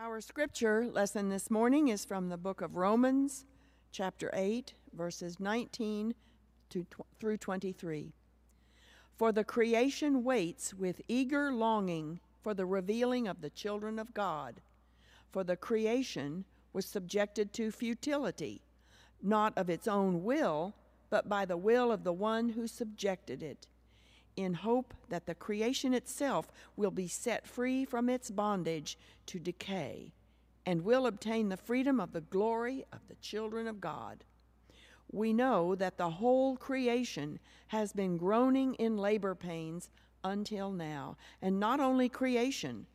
Our scripture lesson this morning is from the book of Romans, chapter 8, verses 19 to through 23. For the creation waits with eager longing for the revealing of the children of God. For the creation was subjected to futility, not of its own will, but by the will of the one who subjected it, in hope that the creation itself will be set free from its bondage to decay and will obtain the freedom of the glory of the children of God. We know that the whole creation has been groaning in labor pains until now, and not only creation,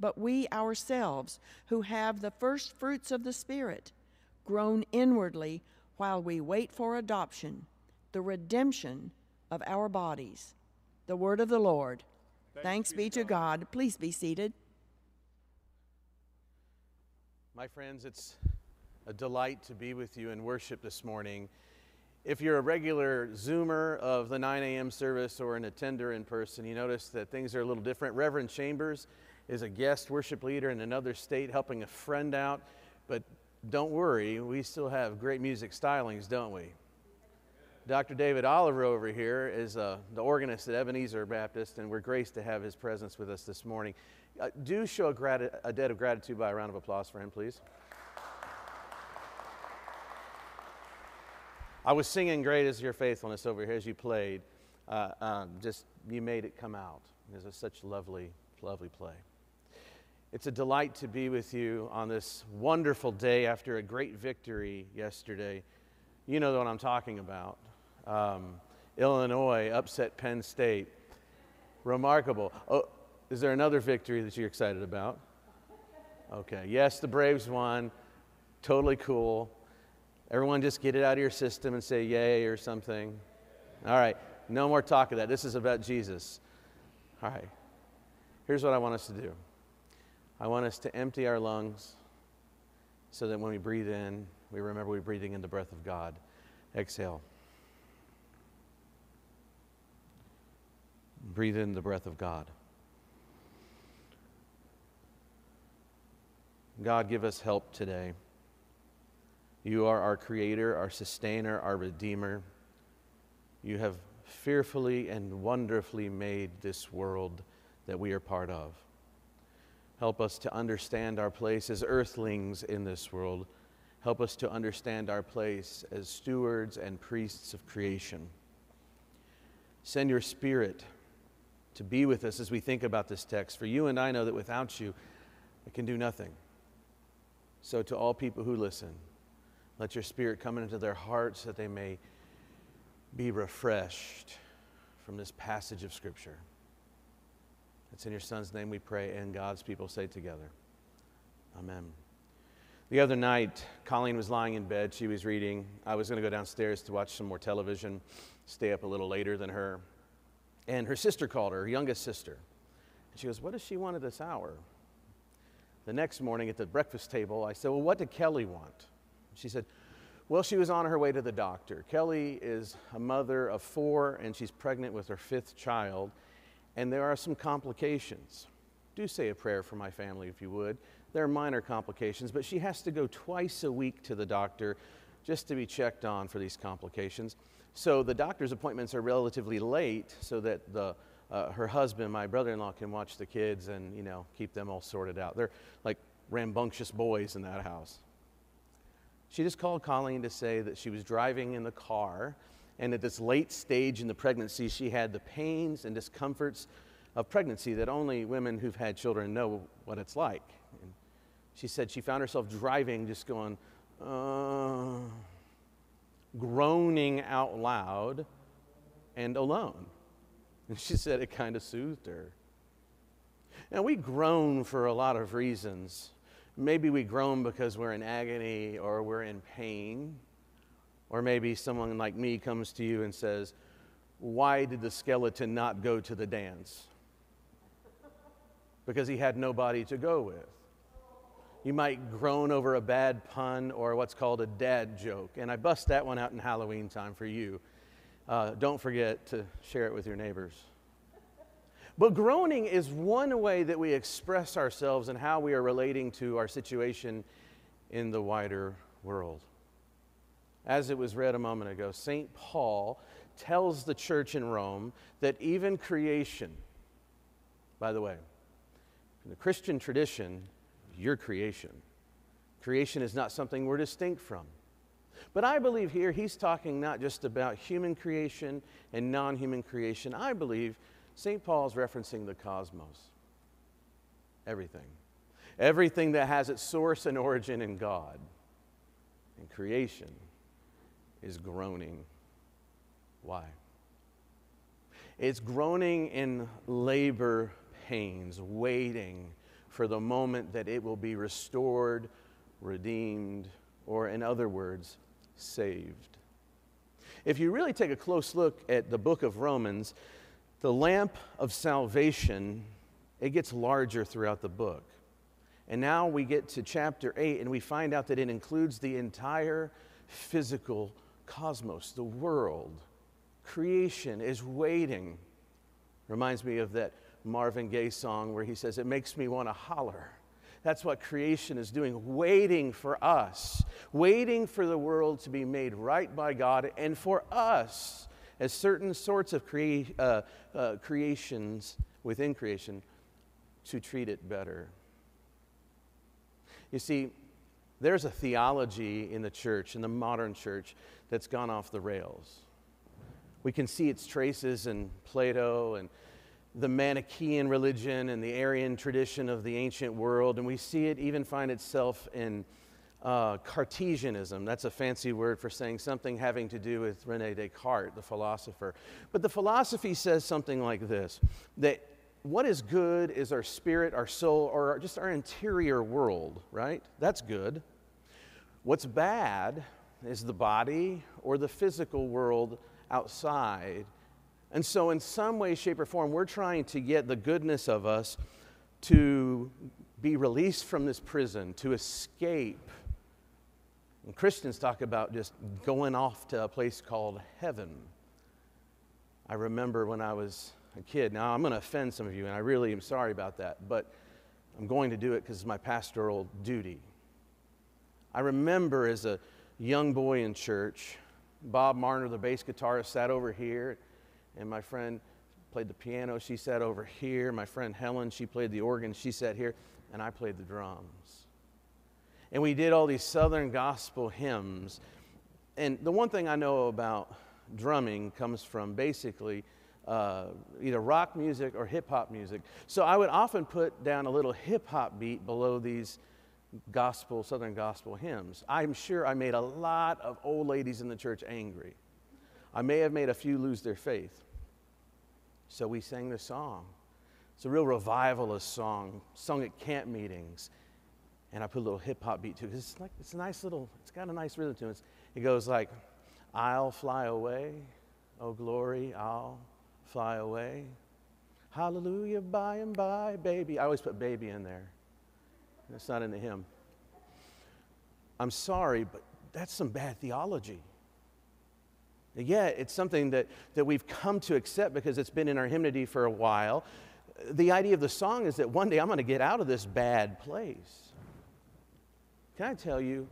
but we ourselves, who have the first fruits of the Spirit, groan inwardly while we wait for adoption, the redemption of our bodies. The word of the Lord. Thanks, Thanks be to God. God. Please be seated. My friends, it's a delight to be with you in worship this morning. If you're a regular Zoomer of the 9 a.m. service or an attender in person, you notice that things are a little different. Reverend Chambers is a guest worship leader in another state helping a friend out, but don't worry, we still have great music stylings, don't we? Dr. David Oliver over here is uh, the organist at Ebenezer Baptist, and we're graced to have his presence with us this morning. Uh, do show a, a debt of gratitude by a round of applause for him, please. I was singing Great is Your Faithfulness over here as you played. Uh, um, just, you made it come out. It was such lovely, lovely play. It's a delight to be with you on this wonderful day after a great victory yesterday. You know what I'm talking about. Um, Illinois upset Penn State. Remarkable. Oh, is there another victory that you're excited about? Okay. Yes, the Braves won. Totally cool. Everyone just get it out of your system and say yay or something. All right. No more talk of that. This is about Jesus. All right. Here's what I want us to do I want us to empty our lungs so that when we breathe in, we remember we're breathing in the breath of God. Exhale. Breathe in the breath of God. God, give us help today. You are our creator, our sustainer, our redeemer. You have fearfully and wonderfully made this world that we are part of. Help us to understand our place as earthlings in this world. Help us to understand our place as stewards and priests of creation. Send your spirit to be with us as we think about this text. For you and I know that without you, I can do nothing. So, to all people who listen, let your spirit come into their hearts that they may be refreshed from this passage of Scripture. It's in your Son's name we pray, and God's people say together, Amen. The other night, Colleen was lying in bed. She was reading. I was going to go downstairs to watch some more television, stay up a little later than her. And her sister called her, her youngest sister. And she goes, What does she want at this hour? The next morning at the breakfast table, I said, Well, what did Kelly want? She said, Well, she was on her way to the doctor. Kelly is a mother of four, and she's pregnant with her fifth child, and there are some complications. Do say a prayer for my family if you would. There are minor complications, but she has to go twice a week to the doctor just to be checked on for these complications. So the doctor's appointments are relatively late so that the, uh, her husband, my brother-in-law, can watch the kids and, you know, keep them all sorted out. They're like rambunctious boys in that house. She just called Colleen to say that she was driving in the car and at this late stage in the pregnancy, she had the pains and discomforts of pregnancy that only women who've had children know what it's like. And she said she found herself driving, just going, uh, groaning out loud and alone. And she said it kind of soothed her. Now, we groan for a lot of reasons. Maybe we groan because we're in agony or we're in pain. Or maybe someone like me comes to you and says, Why did the skeleton not go to the dance? Because he had nobody to go with. You might groan over a bad pun or what's called a dad joke. And I bust that one out in Halloween time for you. Uh, don't forget to share it with your neighbors. But groaning is one way that we express ourselves and how we are relating to our situation in the wider world. As it was read a moment ago, St. Paul tells the church in Rome that even creation, by the way, in the Christian tradition, your creation. Creation is not something we're distinct from. But I believe here he's talking not just about human creation and non human creation. I believe St. Paul's referencing the cosmos. Everything. Everything that has its source and origin in God. And creation is groaning. Why? It's groaning in labor pains, waiting for the moment that it will be restored, redeemed, or in other words, saved. If you really take a close look at the book of Romans, the lamp of salvation, it gets larger throughout the book. And now we get to chapter 8 and we find out that it includes the entire physical cosmos, the world. Creation is waiting. Reminds me of that Marvin Gaye song where he says, It makes me want to holler. That's what creation is doing, waiting for us, waiting for the world to be made right by God, and for us, as certain sorts of crea- uh, uh, creations within creation, to treat it better. You see, there's a theology in the church, in the modern church, that's gone off the rails. We can see its traces in Plato and the Manichaean religion and the Arian tradition of the ancient world, and we see it even find itself in uh, Cartesianism. That's a fancy word for saying something having to do with Rene Descartes, the philosopher. But the philosophy says something like this that what is good is our spirit, our soul, or just our interior world, right? That's good. What's bad is the body or the physical world outside and so, in some way, shape, or form, we're trying to get the goodness of us to be released from this prison, to escape. And Christians talk about just going off to a place called heaven. I remember when I was a kid. Now, I'm going to offend some of you, and I really am sorry about that, but I'm going to do it because it's my pastoral duty. I remember as a young boy in church, Bob Marner, the bass guitarist, sat over here and my friend played the piano. She sat over here. My friend Helen, she played the organ. She sat here, and I played the drums. And we did all these Southern gospel hymns. And the one thing I know about drumming comes from basically uh, either rock music or hip hop music. So I would often put down a little hip hop beat below these gospel, Southern gospel hymns. I'm sure I made a lot of old ladies in the church angry. I may have made a few lose their faith. So we sang the song. It's a real revivalist song, sung at camp meetings. And I put a little hip hop beat to it. It's like it's a nice little, it's got a nice rhythm to it. It goes like, I'll fly away, oh glory, I'll fly away. Hallelujah, by and by, baby. I always put baby in there. That's not in the hymn. I'm sorry, but that's some bad theology. Yet, it's something that, that we've come to accept because it's been in our hymnody for a while. The idea of the song is that one day I'm going to get out of this bad place. Can I tell you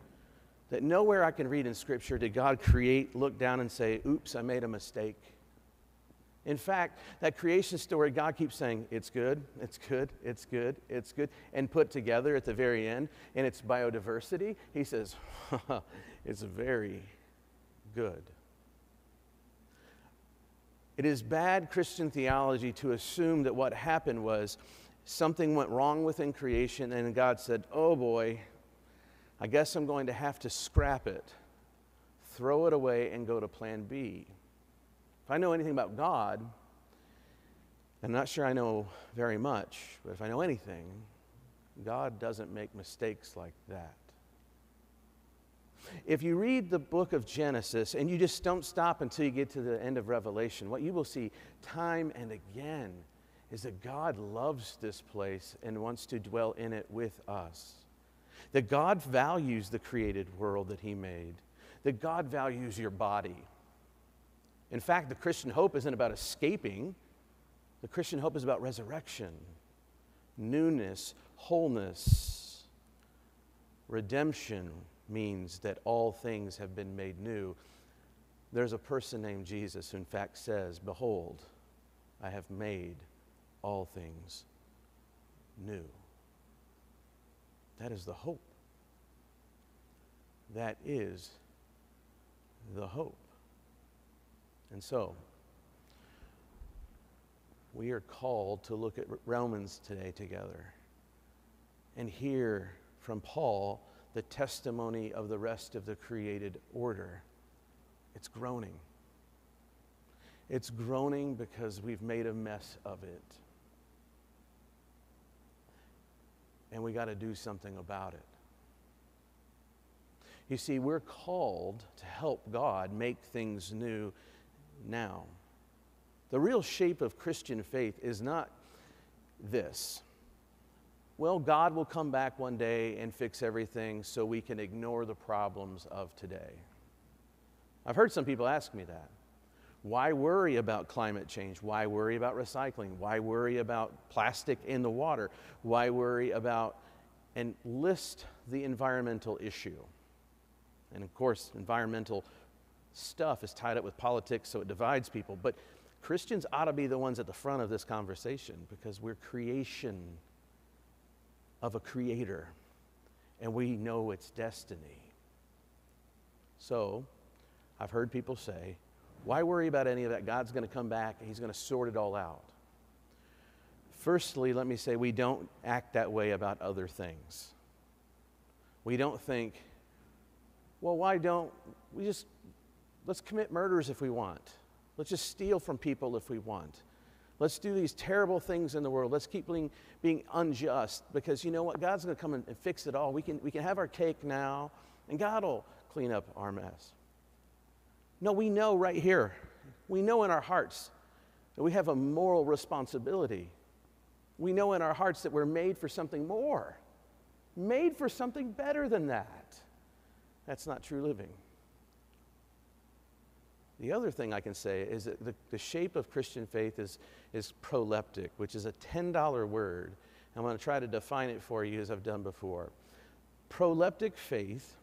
that nowhere I can read in Scripture did God create, look down, and say, Oops, I made a mistake? In fact, that creation story, God keeps saying, It's good, it's good, it's good, it's good, and put together at the very end, and it's biodiversity. He says, It's very good. It is bad Christian theology to assume that what happened was something went wrong within creation and God said, Oh boy, I guess I'm going to have to scrap it, throw it away, and go to plan B. If I know anything about God, I'm not sure I know very much, but if I know anything, God doesn't make mistakes like that. If you read the book of Genesis and you just don't stop until you get to the end of Revelation, what you will see time and again is that God loves this place and wants to dwell in it with us. That God values the created world that He made. That God values your body. In fact, the Christian hope isn't about escaping The Christian hope is about resurrection, newness, wholeness. Redemption means that all things have been made new. There's a person named Jesus who, in fact, says, Behold, I have made all things new. That is the hope. That is the hope. And so, we are called to look at Romans today together and hear from Paul the testimony of the rest of the created order. It's groaning. It's groaning because we've made a mess of it. And we got to do something about it. You see, we're called to help God make things new now. The real shape of Christian faith is not this. Well, God will come back one day and fix everything so we can ignore the problems of today. I've heard some people ask me that. Why worry about climate change? Why worry about recycling? Why worry about plastic in the water? Why worry about, and list the environmental issue. And of course, environmental stuff is tied up with politics, so it divides people. But Christians ought to be the ones at the front of this conversation because we're creation of a creator and we know its destiny. So, I've heard people say, why worry about any of that? God's going to come back and He's going to sort it all out. Firstly, let me say we don't act that way about other things. We don't think, well, why don't we just, let's commit murders if we want. Let's just steal from people if we want. Let's do these terrible things in the world. Let's keep being, being unjust because you know what? God's going to come and fix it all. We can, we can have our cake now, and God will clean up our mess. No, we know right here, we know in our hearts that we have a moral responsibility. We know in our hearts that we're made for something more, made for something better than that. That's not true living. The other thing I can say is that the, the shape of Christian faith is, is proleptic, which is a $10 word. I'm going to try to define it for you as I've done before. Proleptic faith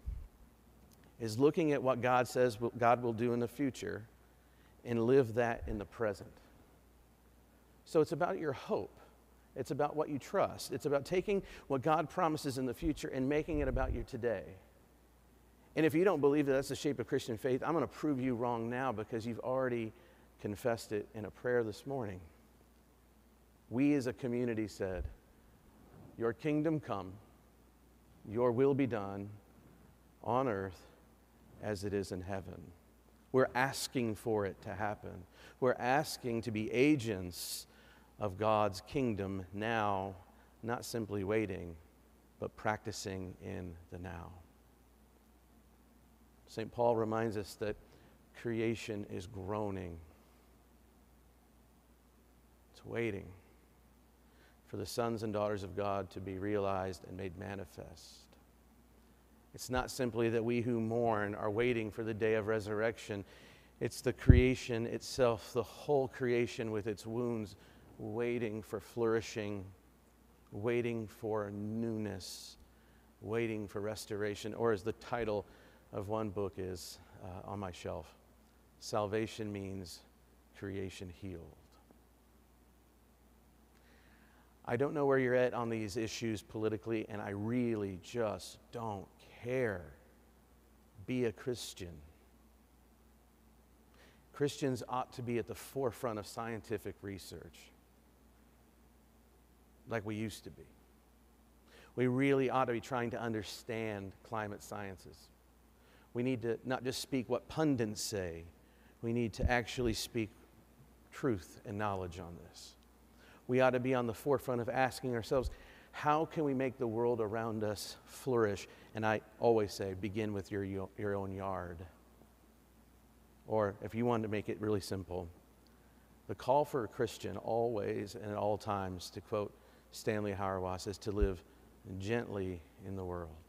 is looking at what God says God will do in the future and live that in the present. So it's about your hope. It's about what you trust. It's about taking what God promises in the future and making it about you today. And if you don't believe that that's the shape of Christian faith, I'm going to prove you wrong now because you've already confessed it in a prayer this morning. We as a community said, Your kingdom come, your will be done on earth as it is in heaven. We're asking for it to happen. We're asking to be agents of God's kingdom now, not simply waiting, but practicing in the now. St. Paul reminds us that creation is groaning, it's waiting for the sons and daughters of God to be realized and made manifest. It's not simply that we who mourn are waiting for the day of resurrection. It's the creation itself, the whole creation with its wounds, waiting for flourishing, waiting for newness, waiting for restoration, or as the title of one book is uh, on my shelf Salvation Means Creation Healed. I don't know where you're at on these issues politically, and I really just don't care. Be a Christian. Christians ought to be at the forefront of scientific research, like we used to be. We really ought to be trying to understand climate sciences. We need to not just speak what pundits say, we need to actually speak truth and knowledge on this. We ought to be on the forefront of asking ourselves, how can we make the world around us flourish? And I always say, begin with your, your own yard. Or if you want to make it really simple, the call for a Christian always and at all times, to quote Stanley Hauerwas, is to live gently in the world.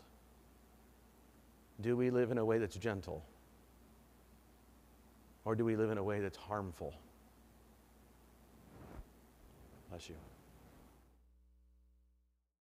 Do we live in a way that's gentle? Or do we live in a way that's harmful? Bless you.